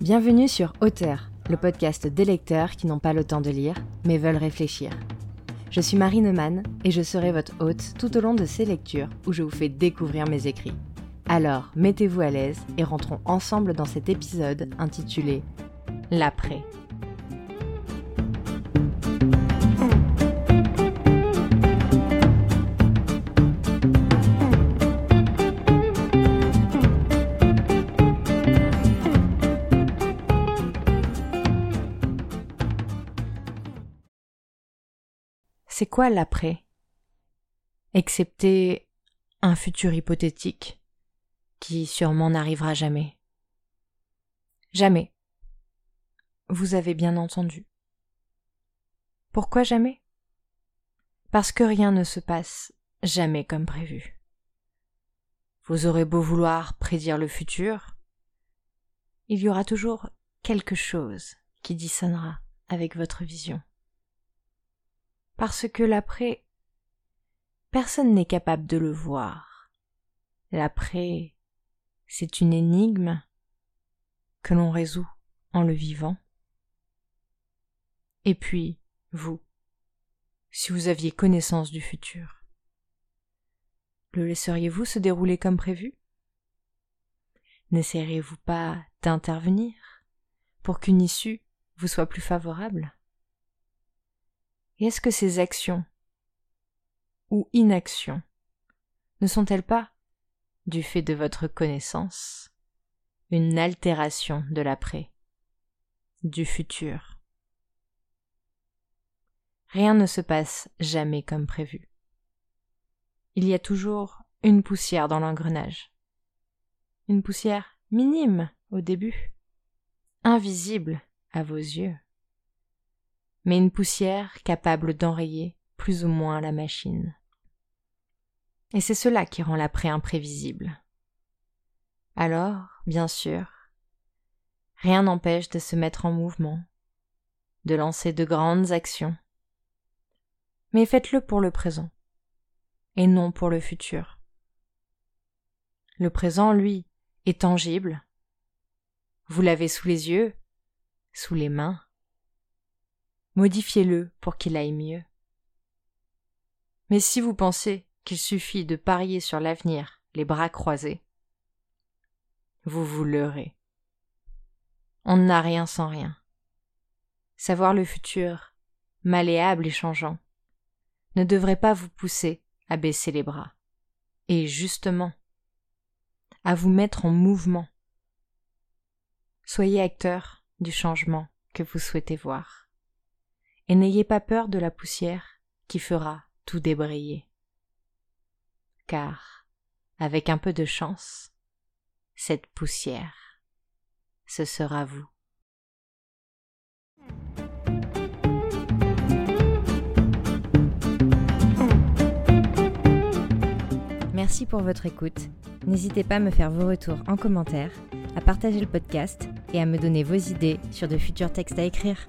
Bienvenue sur Auteur, le podcast des lecteurs qui n'ont pas le temps de lire, mais veulent réfléchir. Je suis Marie Neumann et je serai votre hôte tout au long de ces lectures où je vous fais découvrir mes écrits. Alors, mettez-vous à l'aise et rentrons ensemble dans cet épisode intitulé L'après. C'est quoi l'après? Excepté un futur hypothétique qui sûrement n'arrivera jamais. Jamais. Vous avez bien entendu. Pourquoi jamais? Parce que rien ne se passe jamais comme prévu. Vous aurez beau vouloir prédire le futur, il y aura toujours quelque chose qui dissonnera avec votre vision parce que l'après, personne n'est capable de le voir. L'après, c'est une énigme que l'on résout en le vivant. Et puis, vous, si vous aviez connaissance du futur, le laisseriez-vous se dérouler comme prévu? N'essayeriez-vous pas d'intervenir pour qu'une issue vous soit plus favorable? Et est-ce que ces actions ou inactions ne sont-elles pas, du fait de votre connaissance, une altération de l'après, du futur? Rien ne se passe jamais comme prévu. Il y a toujours une poussière dans l'engrenage. Une poussière minime au début, invisible à vos yeux mais une poussière capable d'enrayer plus ou moins la machine. Et c'est cela qui rend l'après imprévisible. Alors, bien sûr, rien n'empêche de se mettre en mouvement, de lancer de grandes actions. Mais faites-le pour le présent, et non pour le futur. Le présent, lui, est tangible. Vous l'avez sous les yeux, sous les mains, modifiez-le pour qu'il aille mieux. Mais si vous pensez qu'il suffit de parier sur l'avenir les bras croisés, vous vous leurrez. On n'a rien sans rien. Savoir le futur, malléable et changeant, ne devrait pas vous pousser à baisser les bras, et justement, à vous mettre en mouvement. Soyez acteur du changement que vous souhaitez voir et n'ayez pas peur de la poussière qui fera tout débrayer. Car, avec un peu de chance, cette poussière, ce sera vous. Merci pour votre écoute. N'hésitez pas à me faire vos retours en commentaire, à partager le podcast et à me donner vos idées sur de futurs textes à écrire.